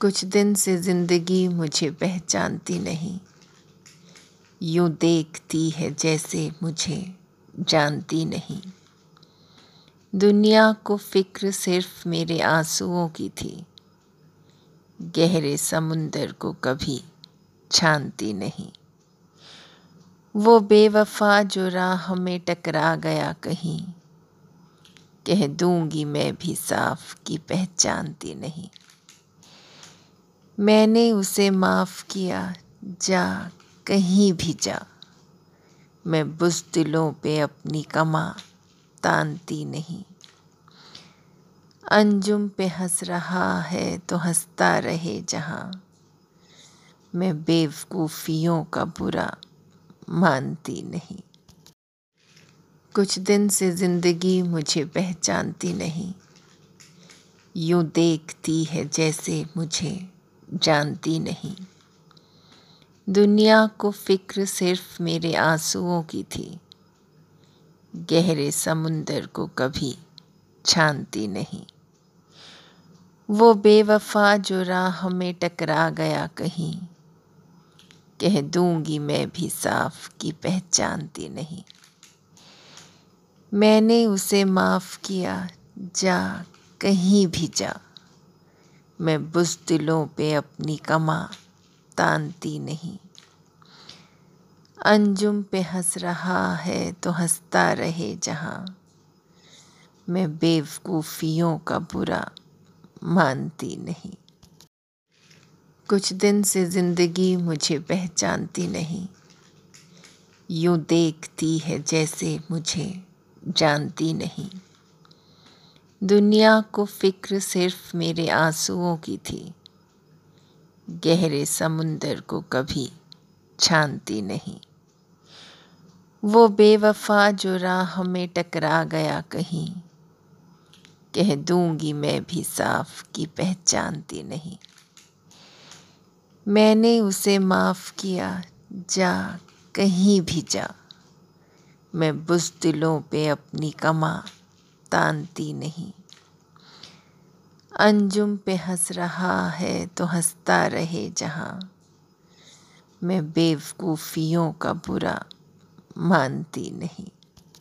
कुछ दिन से ज़िंदगी मुझे पहचानती नहीं। यूँ देखती है जैसे मुझे जानती नहीं। दुनिया को फ़िक्र सिर्फ़ मेरे आंसुओं की थी। गहरे समुंदर को कभी छानती नहीं। वो बेवफा जो राह में टकरा गया कहीं, कह दूँगी मैं भी साफ़ की पहचानती नहीं। मैंने उसे माफ़ किया, जा, कहीं भी जा। मैं बुजदिलों पे अपनी कमा तानती नहीं। अंजुम पे हंस रहा है तो हंसता रहे जहाँ। मैं बेवकूफ़ियों का बुरा मानती नहीं। कुछ दिन से ज़िंदगी मुझे पहचानती नहीं। यूँ देखती है जैसे मुझे। जानती नहीं। दुनिया को फ़िक्र सिर्फ़ मेरे आंसुओं की थी। गहरे समुंदर को कभी छानती नहीं। वो बेवफा जो राह में टकरा गया कहीं, कह दूँगी मैं भी साफ़ की पहचानती नहीं। मैंने उसे माफ़ किया, जा कहीं भी जा। मैं बुजदिलों पे अपनी कमा, तानती नहीं। अंजुम पे हंस रहा है तो हंसता रहे जहाँ। मैं बेवकूफ़ियों का बुरा मानती नहीं। कुछ दिन से ज़िंदगी मुझे पहचानती नहीं। यूँ देखती है जैसे मुझे जानती नहीं। दुनिया को फ़िक्र सिर्फ़ मेरे आंसुओं की थी। गहरे समुंदर को कभी छानती नहीं। वो बेवफा जो राह में टकरा गया कहीं, कह दूँगी मैं भी साफ़ की पहचानती नहीं। मैंने उसे माफ़ किया, जा कहीं भी जा। मैं बुजदिलों पे अपनी कमा तानती नहीं। अंजुम पे हंस रहा है तो हंसता रहे जहाँ। मैं बेवकूफ़ियों का बुरा मानती नहीं।